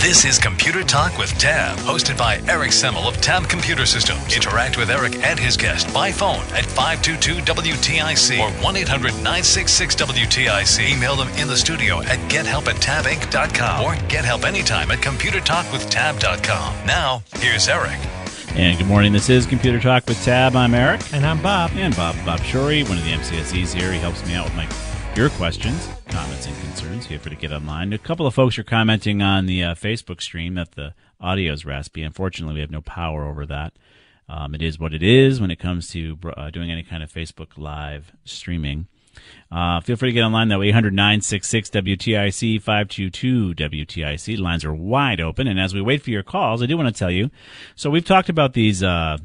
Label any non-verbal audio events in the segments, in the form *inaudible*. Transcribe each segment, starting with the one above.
This is Computer Talk with Tab, hosted by Eric Semmel of Tab Computer Systems. Interact with Eric and his guest by phone at 522-WTIC or 1-800-966-WTIC. Email them in the studio at gethelp at tabinc.com or get help anytime at computertalkwithtab.com. Now, here's Eric. And good morning. This is Computer Talk with Tab. I'm Eric. And I'm Bob. And Bob Bob Shorey, one of the MCSEs here. He helps me out with my your questions, comments, and concerns. Feel free to get online. A couple of folks are commenting on the uh, Facebook stream that the audio is raspy. Unfortunately, we have no power over that. Um, it is what it is when it comes to uh, doing any kind of Facebook Live streaming. Uh, feel free to get online though. 800 966 WTIC 522 WTIC. Lines are wide open. And as we wait for your calls, I do want to tell you. So we've talked about these uh,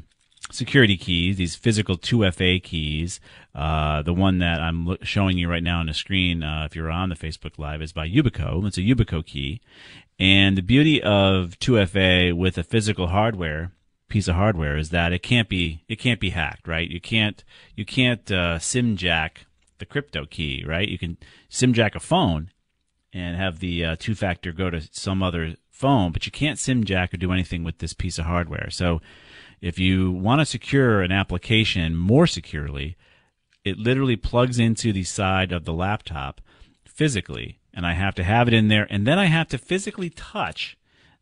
security keys, these physical 2FA keys. Uh, the one that I'm showing you right now on the screen, uh, if you're on the Facebook Live, is by Yubico. It's a Yubico key. And the beauty of 2FA with a physical hardware piece of hardware is that it can't be it can't be hacked, right? You can't you can't uh, sim jack the crypto key, right? You can sim jack a phone and have the uh, two factor go to some other phone, but you can't sim jack or do anything with this piece of hardware. So if you want to secure an application more securely, it literally plugs into the side of the laptop physically, and I have to have it in there, and then I have to physically touch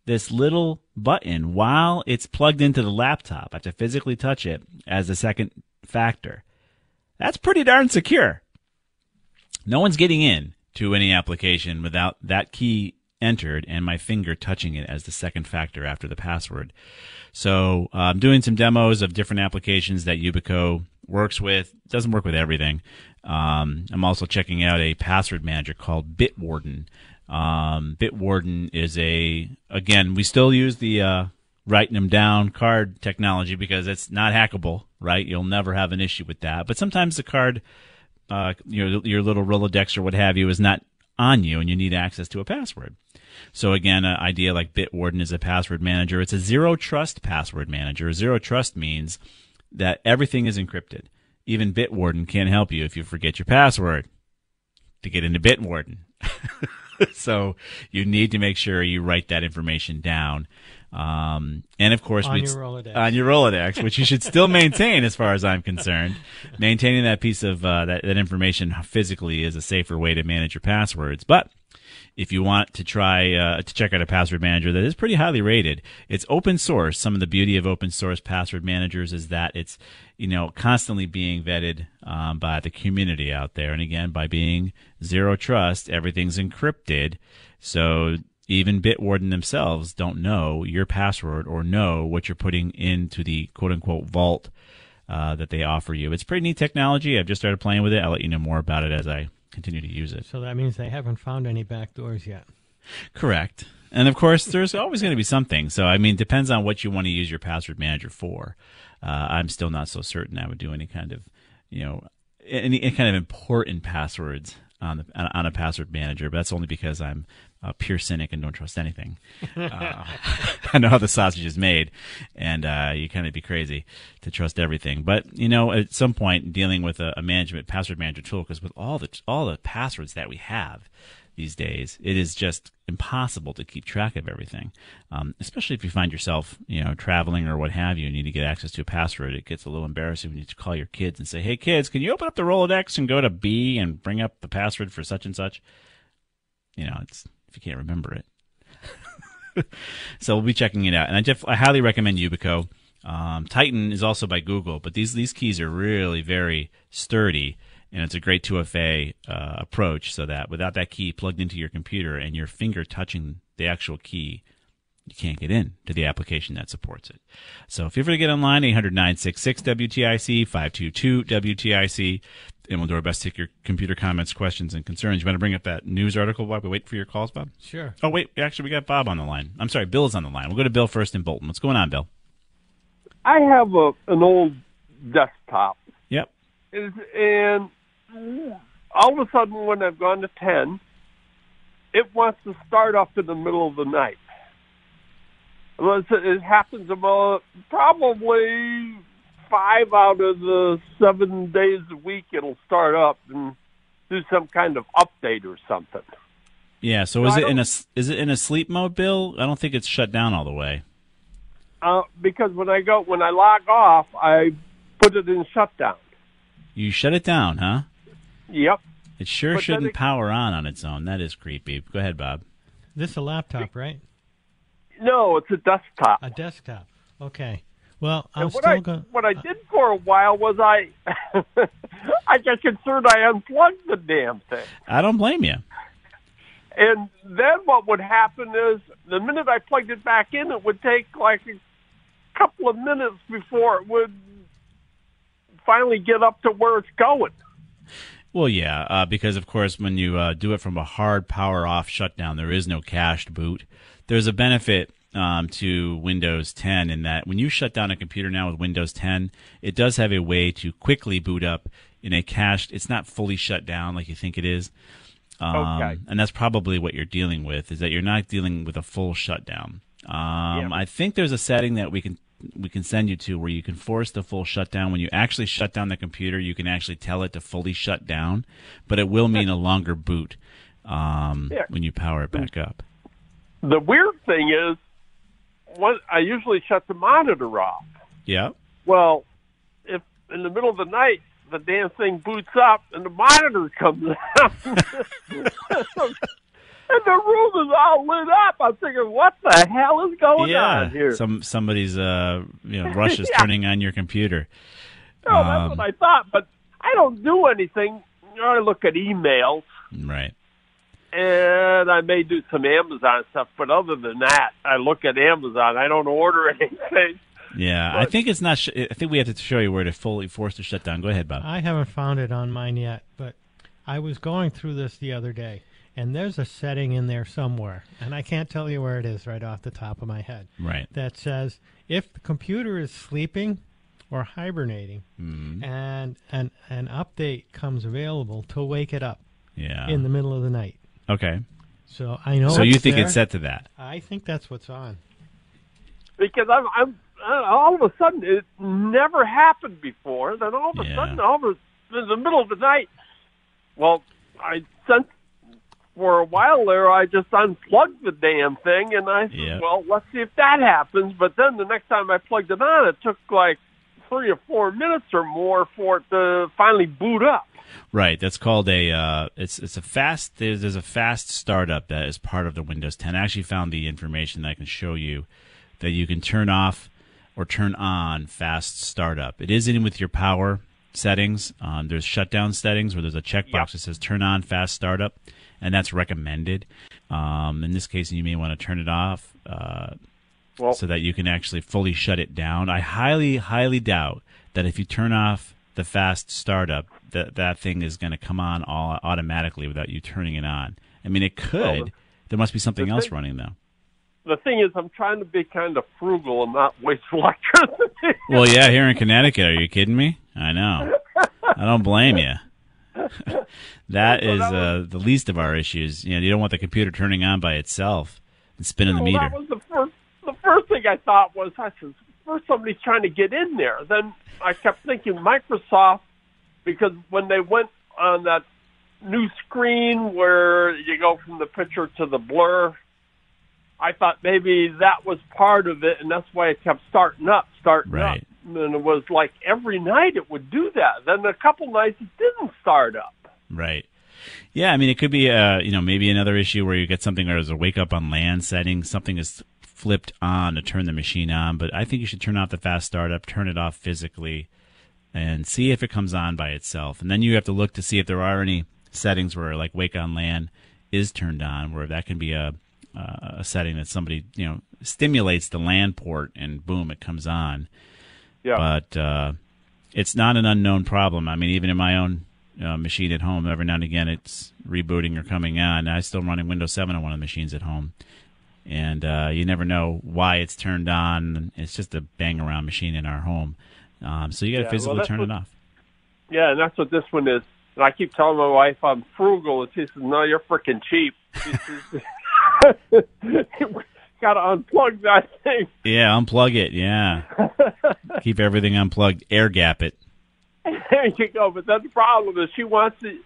this little button while it's plugged into the laptop. I have to physically touch it as a second factor. That's pretty darn secure. No one's getting in to any application without that key entered and my finger touching it as the second factor after the password. So uh, I'm doing some demos of different applications that Yubico works with. Doesn't work with everything. Um, I'm also checking out a password manager called Bitwarden. Um, Bitwarden is a again we still use the uh, writing them down card technology because it's not hackable, right? You'll never have an issue with that. But sometimes the card, uh, your your little Rolodex or what have you, is not on you, and you need access to a password. So again, an idea like Bitwarden is a password manager. It's a zero trust password manager. Zero trust means that everything is encrypted. Even Bitwarden can't help you if you forget your password to get into Bitwarden. *laughs* so you need to make sure you write that information down. Um, and of course, on your Rolodex, on your Rolodex, which you should still maintain, as far as I'm concerned. Maintaining that piece of uh, that, that information physically is a safer way to manage your passwords. But if you want to try uh, to check out a password manager that is pretty highly rated. It's open source. Some of the beauty of open source password managers is that it's you know constantly being vetted um, by the community out there, and again by being zero trust, everything's encrypted. So even Bitwarden themselves don't know your password or know what you're putting into the quote unquote vault uh, that they offer you. It's pretty neat technology. I've just started playing with it. I'll let you know more about it as I continue to use it. So that means they haven't found any back doors yet. Correct. And of course, there's always going to be something. So, I mean, depends on what you want to use your password manager for. Uh, I'm still not so certain I would do any kind of, you know, any, any kind of important passwords on the, on a password manager. But that's only because I'm a pure cynic and don't trust anything. Uh, *laughs* I know how the sausage is made, and uh, you kind of be crazy to trust everything. But you know, at some point, dealing with a, a management password manager tool, because with all the all the passwords that we have these days, it is just impossible to keep track of everything, um, especially if you find yourself, you know, traveling or what have you, and need to get access to a password. It gets a little embarrassing when you call your kids and say, "Hey, kids, can you open up the Rolodex and go to B and bring up the password for such and such?" You know, it's if you can't remember it. *laughs* so we'll be checking it out, and I, def- I highly recommend Yubico. Um, Titan is also by Google, but these these keys are really very sturdy and it's a great 2FA uh, approach so that without that key plugged into your computer and your finger touching the actual key, you can't get in to the application that supports it. So feel free to get online, 800-966-WTIC, 522-WTIC, and we'll do our best to take your computer comments, questions, and concerns. You want to bring up that news article while we wait for your calls, Bob? Sure. Oh, wait, actually, we got Bob on the line. I'm sorry, Bill's on the line. We'll go to Bill first in Bolton. What's going on, Bill? I have a, an old desktop. Yep. And all of a sudden, when I've gone to 10, it wants to start up in the middle of the night. It happens about probably five out of the seven days a week it'll start up and do some kind of update or something. Yeah, so, so is I it in a is it in a sleep mode, Bill? I don't think it's shut down all the way. Uh, because when I go when I log off, I put it in shutdown. You shut it down, huh? Yep. It sure but shouldn't it, power on on its own. That is creepy. Go ahead, Bob. This a laptop, right? No, it's a desktop. A desktop. Okay. Well, I'm what still I, going. What I uh, did for a while was I, *laughs* I got concerned. I unplugged the damn thing. I don't blame you. And then what would happen is the minute I plugged it back in, it would take like a couple of minutes before it would finally get up to where it's going. Well, yeah, uh, because of course, when you uh, do it from a hard power off shutdown, there is no cached boot. There's a benefit um, to Windows 10 in that when you shut down a computer now with Windows 10, it does have a way to quickly boot up in a cached. It's not fully shut down like you think it is. Um, okay. And that's probably what you're dealing with is that you're not dealing with a full shutdown. Um, yeah. I think there's a setting that we can we can send you to where you can force the full shutdown. When you actually shut down the computer, you can actually tell it to fully shut down, but it will mean a longer boot um, yeah. when you power it back up. The weird thing is, what I usually shut the monitor off. Yeah. Well, if in the middle of the night the damn thing boots up and the monitor comes out. *laughs* *laughs* and the room is all lit up. I'm thinking, what the hell is going yeah, on here? Some somebody's uh, you know, *laughs* rush is yeah. turning on your computer. No, um, that's what I thought, but I don't do anything. I look at emails. Right. And I may do some Amazon stuff, but other than that, I look at Amazon. I don't order *laughs* anything. Yeah, but, I think it's not. Sh- I think we have to show you where to fully force the shutdown. Go ahead, Bob. I haven't found it on mine yet, but I was going through this the other day and there's a setting in there somewhere, and I can't tell you where it is right off the top of my head. Right. That says if the computer is sleeping or hibernating, mm-hmm. and an an update comes available to wake it up. Yeah. In the middle of the night. Okay. So I know. So you think there. it's set to that? I think that's what's on. Because I'm, I'm uh, all of a sudden it never happened before. Then all of a yeah. sudden, all of a, in the middle of the night, well, I sent for a while there, I just unplugged the damn thing, and I said, yep. "Well, let's see if that happens." But then the next time I plugged it on, it took like three or four minutes or more for it to finally boot up. Right. That's called a. Uh, it's it's a fast. There's, there's a fast startup that is part of the Windows 10. I actually found the information that I can show you that you can turn off or turn on fast startup. It is in with your power settings. Um, there's shutdown settings where there's a checkbox yep. that says turn on fast startup and that's recommended. Um, in this case, you may want to turn it off uh, well, so that you can actually fully shut it down. I highly, highly doubt that if you turn off the fast startup, that that thing is going to come on all automatically without you turning it on. I mean, it could. Well, the, there must be something else thing, running though. The thing is, I'm trying to be kind of frugal and not waste *laughs* electricity. well, yeah, here in Connecticut, are you kidding me? I know. I don't blame you. *laughs* that is uh, the least of our issues. You know, you don't want the computer turning on by itself and spinning the meter. That was the first. The first thing I thought was, I said, first somebody's trying to get in there. Then I kept thinking Microsoft, because when they went on that new screen where you go from the picture to the blur. I thought maybe that was part of it, and that's why it kept starting up, starting Right. up. And it was like every night it would do that. Then a couple nights it didn't start up. Right. Yeah, I mean, it could be, uh, you know, maybe another issue where you get something where there's a wake up on LAN setting, something is flipped on to turn the machine on. But I think you should turn off the fast startup, turn it off physically, and see if it comes on by itself. And then you have to look to see if there are any settings where, like, wake on LAN is turned on, where that can be a uh, a setting that somebody you know stimulates the LAN port, and boom, it comes on. Yeah. But uh, it's not an unknown problem. I mean, even in my own uh, machine at home, every now and again it's rebooting or coming on. I still running Windows 7 on one of the machines at home, and uh, you never know why it's turned on. It's just a bang around machine in our home, um, so you got to Yeah, physically that's turn what- it off. Yeah, and that's what this one is. And I keep telling my wife I'm frugal, and she says, "No, you're freaking cheap." She says, *laughs* *laughs* *laughs* Got to unplug that thing. Yeah, unplug it. Yeah, *laughs* keep everything unplugged. Air gap it. there you go. But then the problem is she wants to.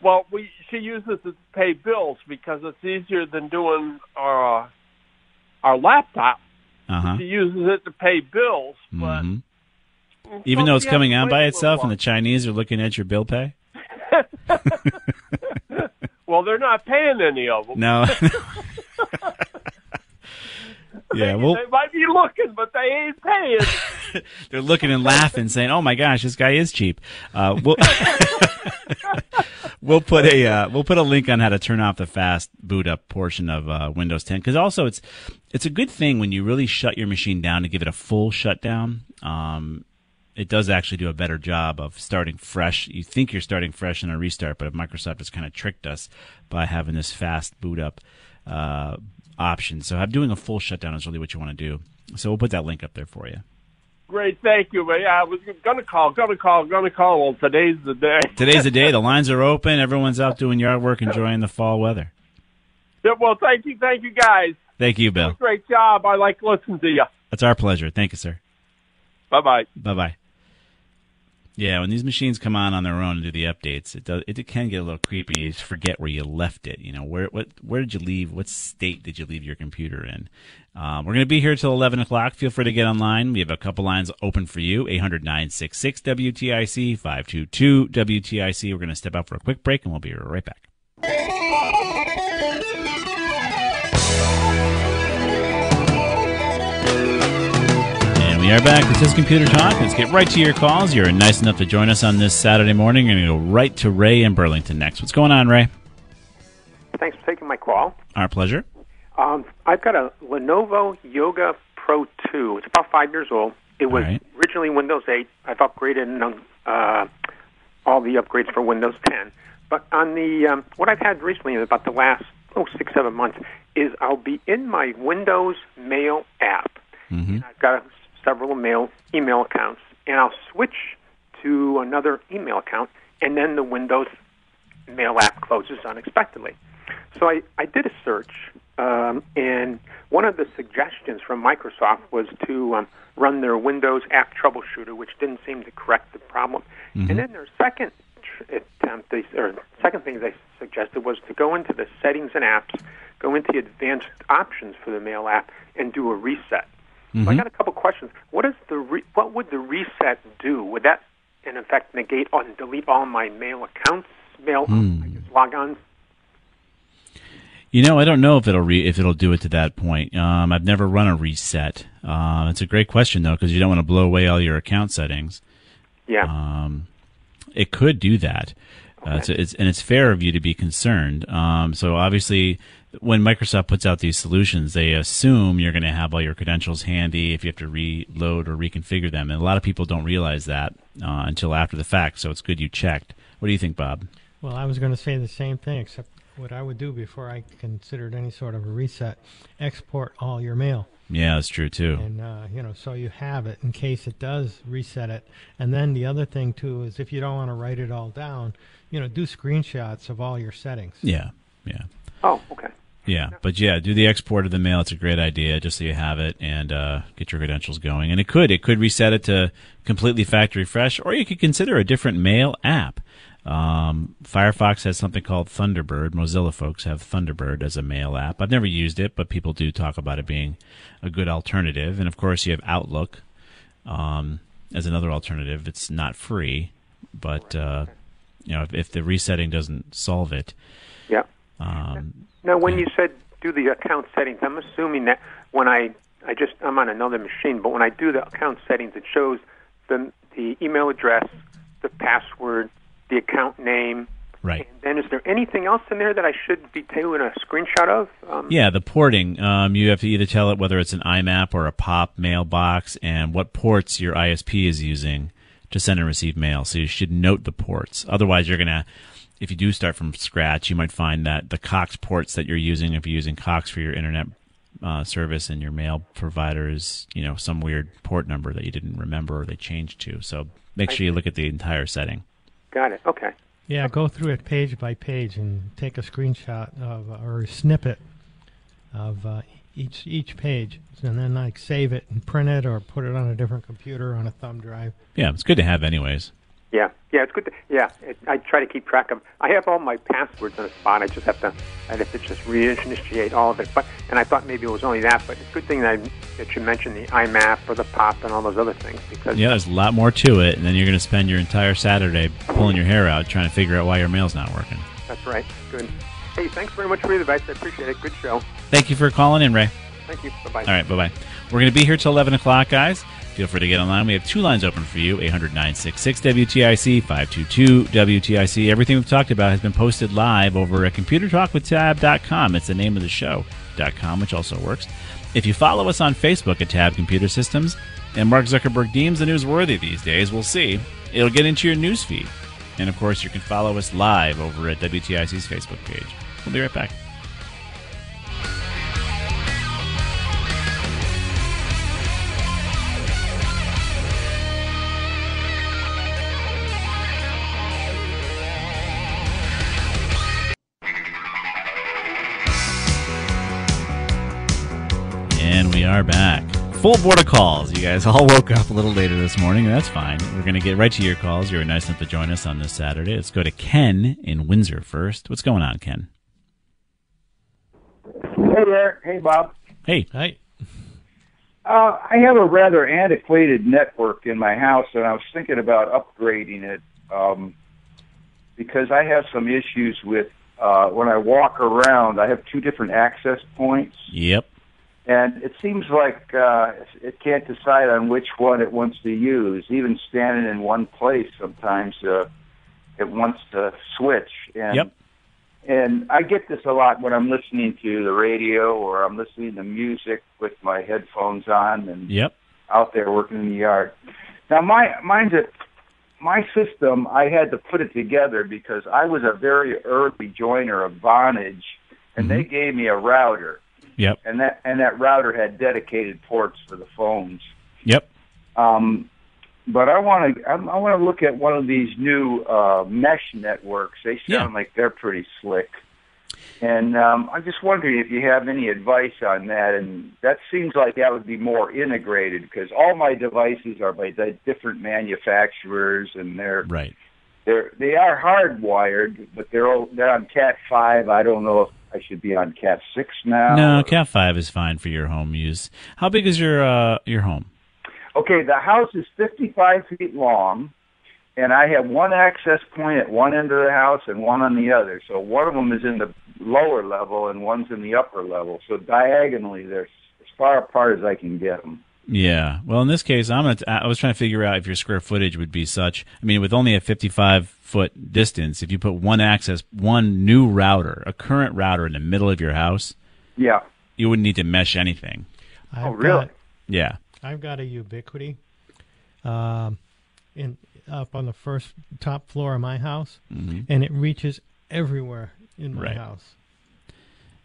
Well, we she uses it to pay bills because it's easier than doing our our laptop. Uh huh. She uses it to pay bills, but hmm Even though it's coming on by itself, and the Chinese are looking at your bill pay. *laughs* *laughs* well, they're not paying any of them. No. Yeah, well, they might be looking, but they ain't paying. *laughs* they're looking and laughing, saying, "Oh my gosh, this guy is cheap." Uh, we'll *laughs* we'll put a uh, we'll put a link on how to turn off the fast boot up portion of uh, Windows 10 because also it's it's a good thing when you really shut your machine down to give it a full shutdown. Um, it does actually do a better job of starting fresh. You think you're starting fresh in a restart, but Microsoft has kind of tricked us by having this fast boot up uh, option. So, have doing a full shutdown is really what you want to do. So, we'll put that link up there for you. Great, thank you. But yeah, I was gonna call, gonna call, gonna call. Well, today's the day. *laughs* Today's the day. The *laughs* lines are open. Everyone's out doing yard work, enjoying the fall weather. Yeah, well, thank you, thank you, guys. Thank you, Bill. Great job. I like listening to you. That's our pleasure. Thank you, sir. Bye bye. Bye bye. Yeah, when these machines come on on their own and do the updates, it does it can get a little creepy. You forget where you left it. You know, where what where did you leave? What state did you leave your computer in? Um, we're going to be here till eleven o'clock. Feel free to get online. We have a couple lines open for you. 800-966 WTIC five two two WTIC. We're going to step out for a quick break and we'll be right back. We are back. This is Computer Talk. Let's get right to your calls. You're nice enough to join us on this Saturday morning. To go right to Ray in Burlington next. What's going on, Ray? Thanks for taking my call. Our pleasure. Um, I've got a Lenovo Yoga Pro 2. It's about five years old. It was right. originally Windows 8. I've upgraded and uh, all the upgrades for Windows 10. But on the um, what I've had recently, in about the last oh six seven months, is I'll be in my Windows Mail app. Mm-hmm. I've got several mail email accounts, and I'll switch to another email account, and then the Windows Mail app closes unexpectedly. So I, I did a search, um, and one of the suggestions from Microsoft was to um, run their Windows App Troubleshooter, which didn't seem to correct the problem. Mhm. And then their second attempt, they, or second thing they suggested was to go into the settings and apps, go into the advanced options for the Mail app, and do a reset. So I Mhm. got a couple questions. What is the re- what would the reset do? Would that in effect negate or delete all my mail accounts, mail. I logons? You know, I don't know if it'll re- if it'll do it to that point. Um, I've never run a reset. Uh, it's a great question though, because you don't want to blow away all your account settings. Yeah. Um, it could do that. Uh, it's, it's, and it's fair of you to be concerned. Um, so obviously, when Microsoft puts out these solutions, they assume you're going to have all your credentials handy if you have to reload or reconfigure them. And a lot of people don't realize that uh, until after the fact. So it's good you checked. What do you think, Bob? Well, I was going to say the same thing, except what I would do before I considered any sort of a reset: export all your mail, Yeah, that's true too. and uh, you know, so you have it in case it does reset it. And then the other thing too is if you don't want to write it all down, you know, do screenshots of all your settings. Yeah, yeah. Oh, okay. Yeah, but yeah, do the export of the mail. It's a great idea, just so you have it and uh, get your credentials going. And it could, it could reset it to completely factory fresh, or you could consider a different mail app. Um, Firefox has something called Thunderbird. Mozilla folks have Thunderbird as a mail app. I've never used it, but people do talk about it being a good alternative. And of course, you have Outlook um, as another alternative. It's not free, but uh, you know if, if, the resetting doesn't solve it. Um, now, when you said do the account settings, I'm assuming that when I I just I'm on another machine, but when I do the account settings, it shows the the email address, the password, the account name. Right. And then, is there anything else in there that I should be taking a screenshot of? Um, yeah, the porting. Um, you have to either tell it whether it's an IMAP or a POP mailbox, and what ports your ISP is using to send and receive mail. So you should note the ports. Otherwise, you're gonna, if you do start from scratch, you might find that the Cox ports that you're using, if you're using Cox for your internet uh, service and your mail provider is, you know, some weird port number that you didn't remember or they changed to. So make sure you look at the entire setting. Got it. Okay. Yeah, go through it page by page and take a screenshot of or a snippet of uh, each each page, and then like save it and print it or put it on a different computer on a thumb drive. Yeah, it's good to have anyways. Yeah, yeah, it's good. To, yeah, it, I try to keep track of. I have all my passwords in a spot. I just have to. I have to just reinitiate all of it. But and I thought maybe it was only that. But it's a good thing that, I, that you mentioned the IMAP or the POP and all those other things because yeah, there's a lot more to it. And then you're going to spend your entire Saturday pulling your hair out trying to figure out why your mail's not working. That's right. Good. Hey, thanks very much for your advice. I appreciate it. Good show. Thank you for calling in, Ray. Thank you. Bye bye. All right. Bye bye. We're going to be here till 11 o'clock, guys. Feel free to get online. We have two lines open for you 800 966 WTIC, 522 WTIC. Everything we've talked about has been posted live over at computertalkwithtab.com. It's the name of the show.com, which also works. If you follow us on Facebook at Tab Computer Systems, and Mark Zuckerberg deems the news worthy these days, we'll see. It'll get into your news feed. And of course, you can follow us live over at WTIC's Facebook page. We'll be right back. Full board of calls. You guys all *laughs* woke up a little later this morning. That's fine. We're going to get right to your calls. You were nice enough to join us on this Saturday. Let's go to Ken in Windsor first. What's going on, Ken? Hey there. Hey, Bob. Hey. Hi. Uh, I have a rather antiquated network in my house, and I was thinking about upgrading it um, because I have some issues with uh, when I walk around. I have two different access points. Yep and it seems like uh, it can't decide on which one it wants to use. Even standing in one place, sometimes uh, it wants to switch. And, yep. And I get this a lot when I'm listening to the radio or I'm listening to music with my headphones on and yep. out there working in the yard. Now, my mine's a my system. I had to put it together because I was a very early joiner of Vonage, and mm-hmm. they gave me a router Yep. And that and that router had dedicated ports for the phones. Yep. Um, but I want to I, I want to look at one of these new uh, mesh networks. They sound yeah. like they're pretty slick. And um, I'm just wondering if you have any advice on that. And that seems like that would be more integrated because all my devices are by the different manufacturers, and they're right. They're they are hardwired, but they're all, they're on Cat five. I don't know if I should be on Cat six now. No, Cat five is fine for your home use. How big is your uh, your home? Okay, the house is fifty five feet long, and I have one access point at one end of the house and one on the other. So one of them is in the lower level and one's in the upper level. So diagonally, they're as far apart as I can get them. Yeah. Well, in this case, I'm gonna. T- I was trying to figure out if your square footage would be such. I mean, with only a 55 foot distance, if you put one access, one new router, a current router in the middle of your house, yeah, you wouldn't need to mesh anything. I've oh, really? Got, yeah. I've got a Ubiquiti, um, in up on the first top floor of my house, mm-hmm. and it reaches everywhere in my right. house.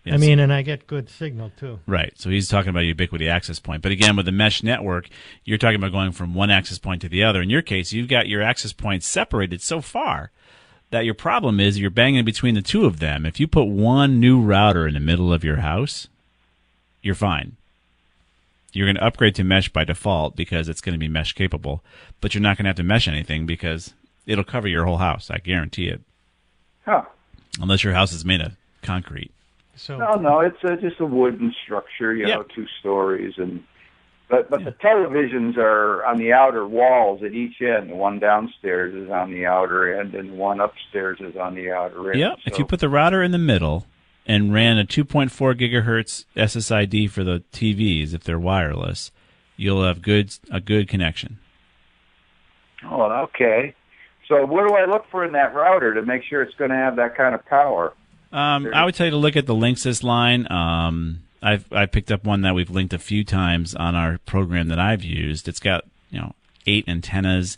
Yes. I mean, and I get good signal too. Right. So he's talking about Ubiquiti access point. But again, with the mesh network, you're talking about going from one access point to the other. In your case, you've got your access points separated so far that your problem is you're banging between the two of them. If you put one new router in the middle of your house, you're fine. You're going to upgrade to mesh by default because it's going to be mesh capable, but you're not going to have to mesh anything because it'll cover your whole house. I guarantee it. Huh. Unless your house is made of concrete. So No, no, it's a, just a wooden structure, you Yeah. know, two stories, and but but the televisions are on the outer walls at each end. The one downstairs is on the outer end, and the one upstairs is on the outer end. Yep. If you put the router in the middle and ran a 2.4 gigahertz SSID for the TVs, if they're wireless, you'll have good a good connection. oh, okay. So what do I look for in that router to make sure it's going to have that kind of power? Um, I would tell you to look at the Linksys line. Um, I've I picked up one that we've linked a few times on our program that I've used. It's got you know eight antennas.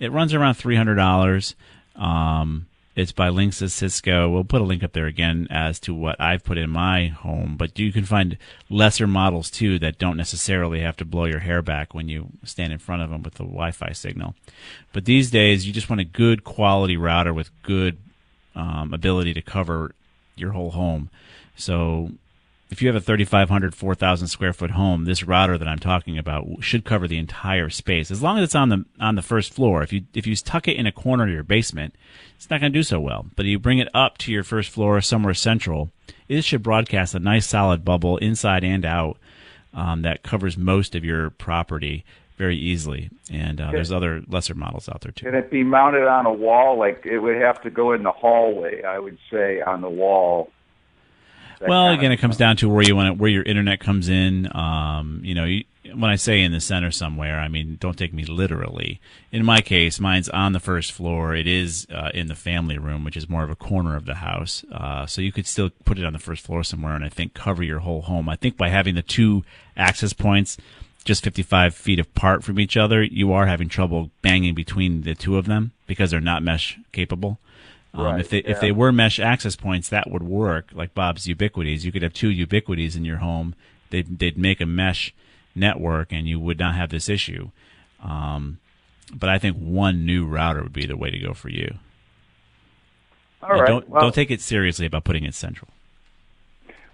It runs around three hundred dollars. Um, it's by Linksys Cisco. We'll put a link up there again as to what I've put in my home, but you can find lesser models too that don't necessarily have to blow your hair back when you stand in front of them with the Wi-Fi signal. But these days, you just want a good quality router with good um, ability to cover your whole home. So if you have a 3,500, 4,000 square foot home, this router that I'm talking about should cover the entire space as long as it's on the on the first floor. If you if you tuck it in a corner of your basement, it's not going to do so well. But if you bring it up to your first floor, somewhere central, it should broadcast a nice solid bubble inside and out um, that covers most of your property very easily. And uh, there's other lesser models out there too. Can it be mounted on a wall? Like it would have to go in the hallway, I would say, on the wall. That well, again, it comes down to where you want it, where your internet comes in. Um, you know, you, when I say in the center somewhere, I mean don't take me literally. In my case, mine's on the first floor. It is uh, in the family room, which is more of a corner of the house. Uh, so you could still put it on the first floor somewhere, and I think cover your whole home. I think by having the two access points just 55 feet apart from each other, you are having trouble banging between the two of them because they're not mesh capable. Um, Right, if they if they were mesh access points, that would work. Like Bob's Ubiquities, you could have two Ubiquities in your home. They'd they'd make a mesh network, and you would not have this issue. Um, but I think one new router would be the way to go for you. All And right. Don't well, don't take it seriously about putting it central.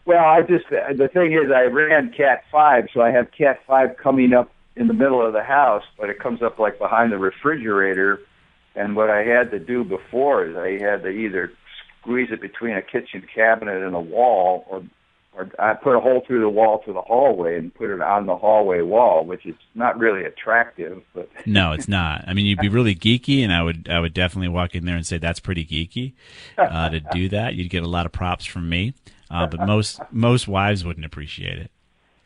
Well, I just the thing is, I ran Cat Five, so I have Cat Five coming up in the middle of the house, but it comes up like behind the refrigerator. And what I had to do before is I had to either squeeze it between a kitchen cabinet and a wall, or or I put a hole through the wall to the hallway and put it on the hallway wall, which is not really attractive, but *laughs* No, it's not. I mean, you'd be really geeky, and I would I would definitely walk in there and say that's pretty geeky uh, to do that. You'd get a lot of props from me, uh, but most most wives wouldn't appreciate it.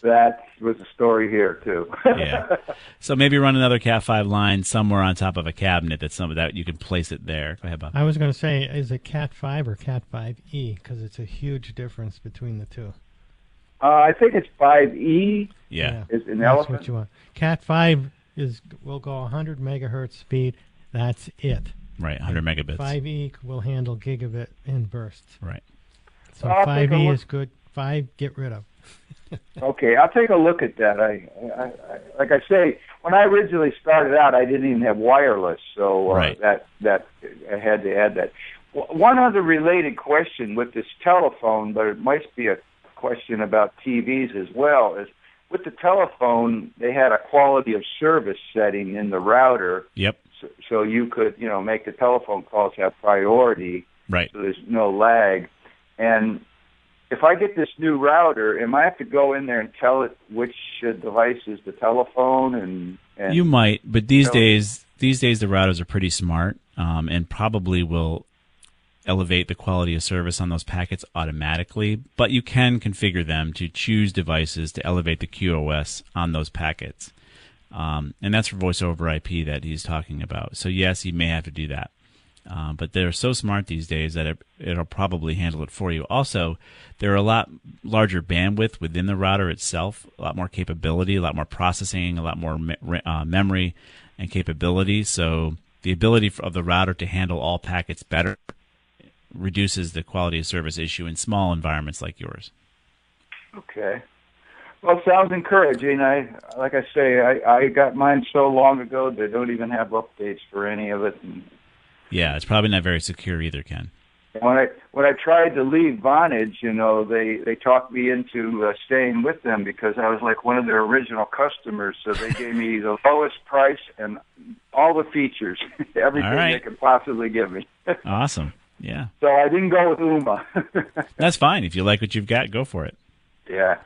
that was the story here too. Yeah. So maybe run another Cat five line somewhere on top of a cabinet that's some of that you can place it there. Go ahead, Bob. I was going to say, is it Cat 5 or Cat 5e? Because it's a huge difference between the two. uh, I think it's five E. Yeah. Is an That's elephant. what you want. Cat 5 is will go 100 megahertz speed. That's it. Right, 100 megabits. 5e will handle gigabit in bursts. Right. So I'll 5e look. is good. 5 get rid of. *laughs* Okay, I'll take a look at that. I, I, I like I say, when I originally started out, I didn't even have wireless, so uh, Right. that that I had to add that. W- One other related question with this telephone, but it might be a question about TVs as well, is with the telephone, they had a quality of service setting in the router, Yep. so, so you could, you know, make the telephone calls have priority Right. so there's no lag. And if I get this new router, am I have to go in there and tell it which uh, device is the telephone and, and You might, but these days, these days the routers are pretty smart, um, and probably will elevate the quality of service on those packets automatically. But you can configure them to choose devices to elevate the QoS on those packets, um, and that's for voice over IP that he's talking about. So yes, you may have to do that. Uh, but they're so smart these days that it, it'll probably handle it for you. Also, there are a lot larger bandwidth within the router itself, a lot more capability, a lot more processing, a lot more me- uh, memory and capability. So the ability of the router to handle all packets better reduces the quality of service issue in small environments like yours. Okay. Well, sounds encouraging. I, like I say, I, I got mine so long ago they don't even have updates for any of it. And, Yeah, it's probably not very secure either, Ken. When I when I tried to leave Vonage, you know, they they talked me into uh, staying with them because I was like one of their original customers. So they gave me the lowest price and all the features, *laughs* everything right. they could possibly give me. *laughs* Awesome. Yeah. so I didn't go with Ooma. *laughs* That's fine. If you like what you've got, go for it. yeah,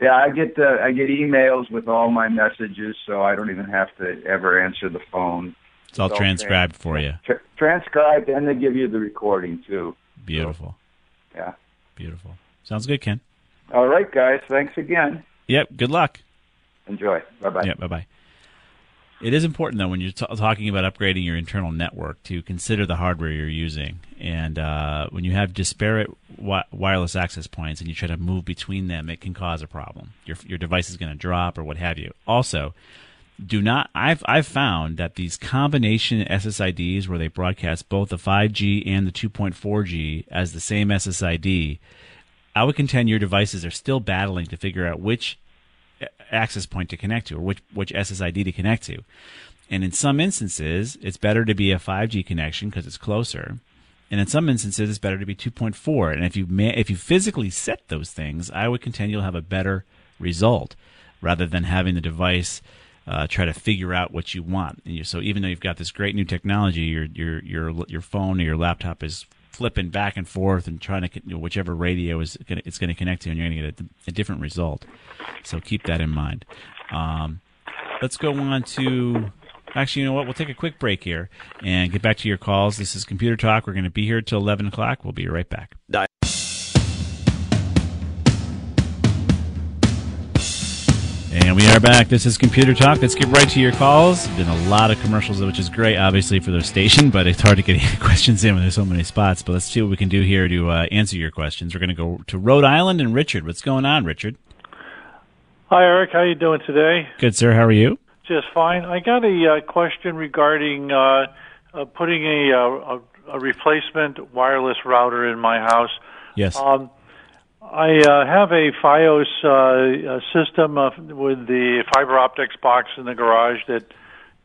yeah. I get uh, I get emails with all my messages, so I don't even have to ever answer the phone. It's all It's all transcribed for you. Tra- transcribed, and they give you the recording too. Beautiful. Yeah. Beautiful. Sounds good, Ken. All right, guys. Thanks again. Yep. Good luck. Enjoy. Bye bye. Yeah. Bye bye. It is important though when you're t- talking about upgrading your internal network to consider the hardware you're using, and uh, when you have disparate wi- wireless access points and you try to move between them, it can cause a problem. Your your device is going to drop or what have you. Also, do not. I've I've found that these combination SSIDs where they broadcast both the 5G and the 2.4G as the same SSID, I would contend your devices are still battling to figure out which access point to connect to or which which SSID to connect to. And in some instances, it's better to be a 5G connection because it's closer. And in some instances, it's better to be 2.4. And if you if you physically set those things, I would contend you'll have a better result rather than having the device uh, try to figure out what you want. You, so even though you've got this great new technology, your your your your phone or your laptop is flipping back and forth and trying to you know, whichever radio is gonna, it's going to connect to, and you're going to get a, a different result. So keep that in mind. Um, let's go on to. Actually, you know what? We'll take a quick break here and get back to your calls. This is Computer Talk. We're going to be here till 11 o'clock. We'll be right back. We are back. This is Computer Talk. Let's get right to your calls. Been a lot of commercials, which is great, obviously, for the station, but it's hard to get *laughs* any questions in when there's so many spots. But let's see what we can do here to uh, answer your questions. We're going to go to Rhode Island and Richard. What's going on, Richard? Hi, Eric. How you doing today? Good, sir. How are you? Just fine. I got a uh, question regarding uh, uh, putting a, uh, a a replacement wireless router in my house. Yes. Um, I uh, have a FiOS uh, uh, system uh, with the fiber optics box in the garage that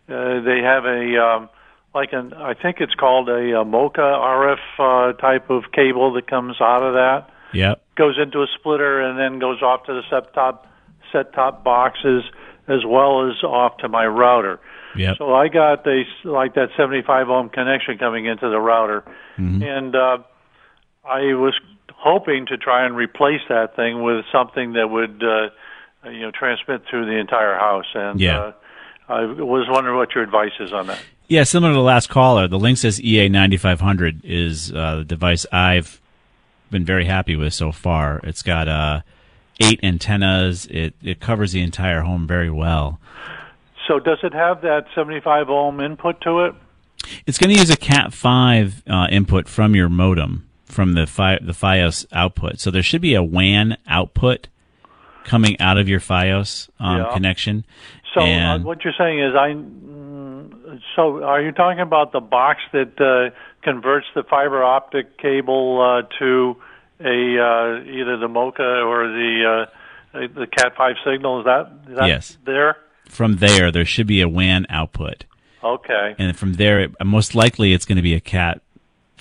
uh, they have a um, like an I think it's called a, uh MoCA RF uh, type of cable that comes out of that Yep. goes into a splitter and then goes off to the set top set top boxes as well as off to my router. Yep. So I got a like that 75 ohm connection coming into the router, Mhm. and uh, I was hoping to try and replace that thing with something that would uh, you know transmit through the entire house. And Yeah. uh, I was wondering what your advice is on that. Yeah, similar to the last caller, the Linksys EA9500 is uh, the device I've been very happy with so far. It's got uh, eight antennas. It it covers the entire home very well. So does it have that 75 ohm input to it? It's going to use a Cat5 uh, input from your modem from the Fi- the FiOS output. So there should be a WAN output coming out of your FiOS um, Yeah. connection. So uh, what you're saying is, I. mm, So are you talking about the box that uh, converts the fiber optic cable uh, to a uh, either the MoCA or the uh, the Cat five signal? Is that, is that Yes. there? from there, there should be a WAN output. Okay. and from there, it, most likely it's going to be a Cat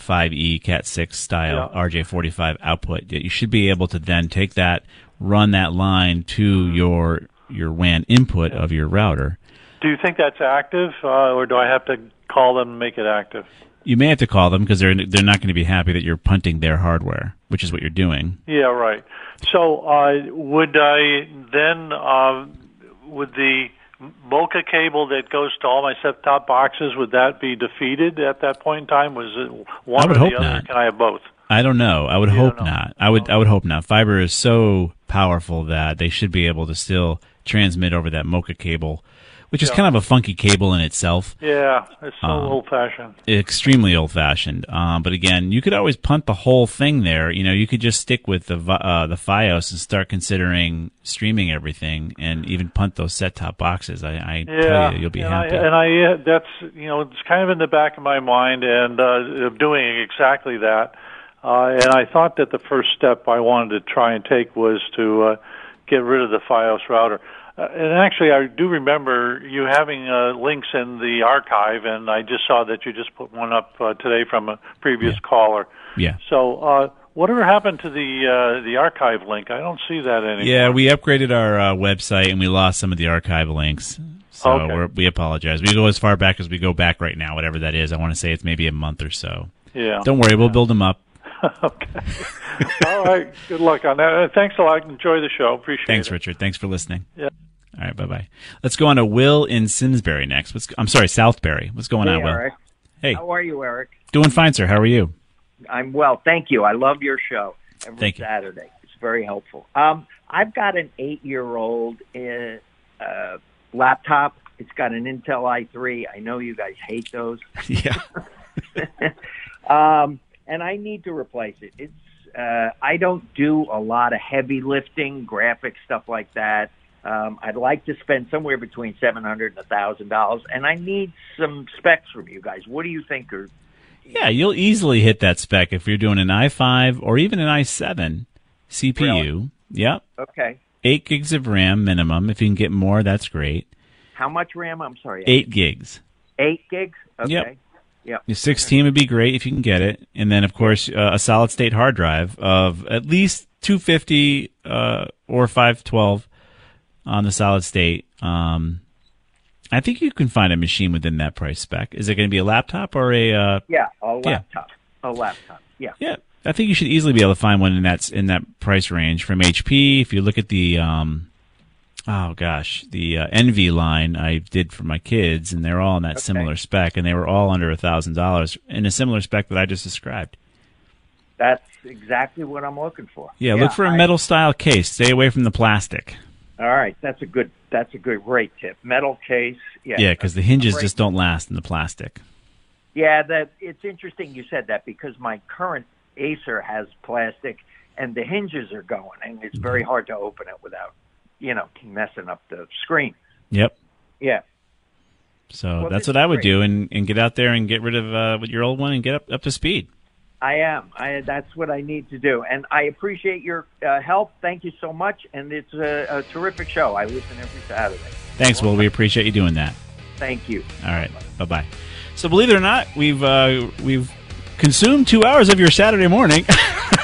5e, Cat 6 style RJ45 output. You should be able to then take that, run that line to your your WAN input of your router. Do you think that's active, uh, or do I have to call them and make it active? You may have to call them because they're they're not going to be happy that you're punting their hardware, which is what you're doing. Yeah, right. So uh, would I then, uh, would the MoCA cable that goes to all my set-top boxes, would that be defeated at that point in time? Was it one I would or hope the other? not. Can I have both? I don't know. I would hope not. I would oh. I would hope not. Fiber is so powerful that they should be able to still transmit over that Mocha cable, which is Yeah. kind of a funky cable in itself. Yeah, it's so Um, old-fashioned. extremely old fashioned. Um, but again, you could always punt the whole thing there. You know, you could just stick with the uh, the FiOS and start considering streaming everything, and even punt those set top boxes. I, I Yeah, tell you, you'll be and happy. I, and I, that's you know, it's kind of in the back of my mind, and uh, doing exactly that. Uh, and I thought that the first step I wanted to try and take was to uh, get rid of the FiOS router. Uh, and actually, I do remember you having uh, links in the archive, and I just saw that you just put one up uh, today from a previous caller. Yeah. So, uh, whatever happened to the uh, the archive link? I don't see that anymore. Yeah, we upgraded our uh, website and we lost some of the archive links. So Okay. we're, we apologize. We go as far back as we go back right now, whatever that is. I want to say it's maybe a month or so. Yeah. Don't worry, we'll build them up. *laughs* All right. Good luck on that. Thanks a lot. Enjoy the show. Appreciate Thanks, it. Thanks, Richard. Thanks for listening. Yeah. All right, bye bye. Let's go on to Will in Simsbury next. What's, I'm sorry, Southbury. What's going hey, on, Will? Eric. Hey. How are you, Eric? Doing fine, sir. How are you? I'm well, thank you. I love your show every Thank you. Saturday. It's very helpful. Um, I've got an eight-year-old uh, uh, laptop. It's got an Intel i3. I know you guys hate those. *laughs* yeah. *laughs* um, and I need to replace it. It's uh, I don't do a lot of heavy lifting, graphics stuff like that. Um, I'd like to spend somewhere between seven hundred and a thousand dollars, and I need some specs from you guys. What do you think are Yeah, you'll easily hit that spec if you're doing an i5 or even an i7 CPU. Yep. okay? Eight gigs of RAM minimum. If you can get more, that's great. How much RAM? I'm sorry. Eight gigs. Eight gigs. Okay. Yep. Your 16 would be great if you can get it, and then of course uh, a solid state hard drive of at least 250 uh, or 512 on the solid state. Um, I think you can find a machine within that price spec. Is it going to be a laptop or a? Uh, Yeah, a Yeah. laptop. A laptop. Yeah. yeah, I think you should easily be able to find one in that in that price range from HP. If you look at the um, oh gosh, the uh, Envy line I did for my kids, and they're all in that similar spec, and they were all under a thousand dollars in a similar spec that I just described. That's exactly what I'm looking for. Yeah, look for a I- metal style case. Stay away from the plastic. All right, that's a good. That's a good great tip. Metal case. Yeah. Yeah, because the hinges Great. just don't last in the plastic. Yeah, that it's interesting you said that because my current Acer has plastic and the hinges are going, and it's Mm-hmm. very hard to open it without, you know, messing up the screen. Yep. Yeah. So Well, that's what I would great. do, and, and get out there and get rid of uh, with your old one and get up up to speed. I am. I, that's what I need to do, and I appreciate your uh, help. Thank you so much, and it's a, a terrific show. I listen every Saturday. Thanks, Will. We appreciate you doing that. Thank you. All right. Bye bye. So believe it or not, we've uh, we've consumed two hours of your Saturday morning *laughs*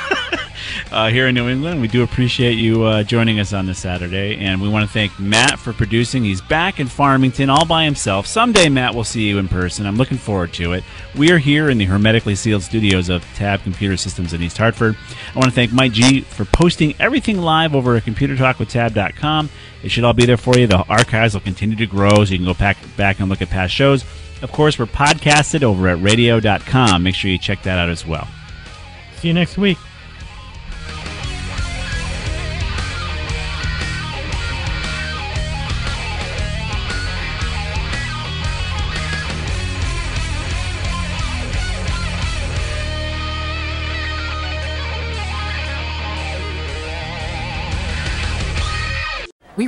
uh, here in New England. We do appreciate you uh, joining us on this Saturday, and we want to thank Matt for producing. He's back in Farmington all by himself. Someday, Matt, we'll see you in person. I'm looking forward to it. We are here in the hermetically sealed studios of Tab Computer Systems in East Hartford. I want to thank Mike G for posting everything live over at ComputerTalkWithTab.com. It should all be there for you. The archives will continue to grow, so you can go back, back and look at past shows. Of course, we're podcasted over at radio.com. Make sure you check that out as well. See you next week.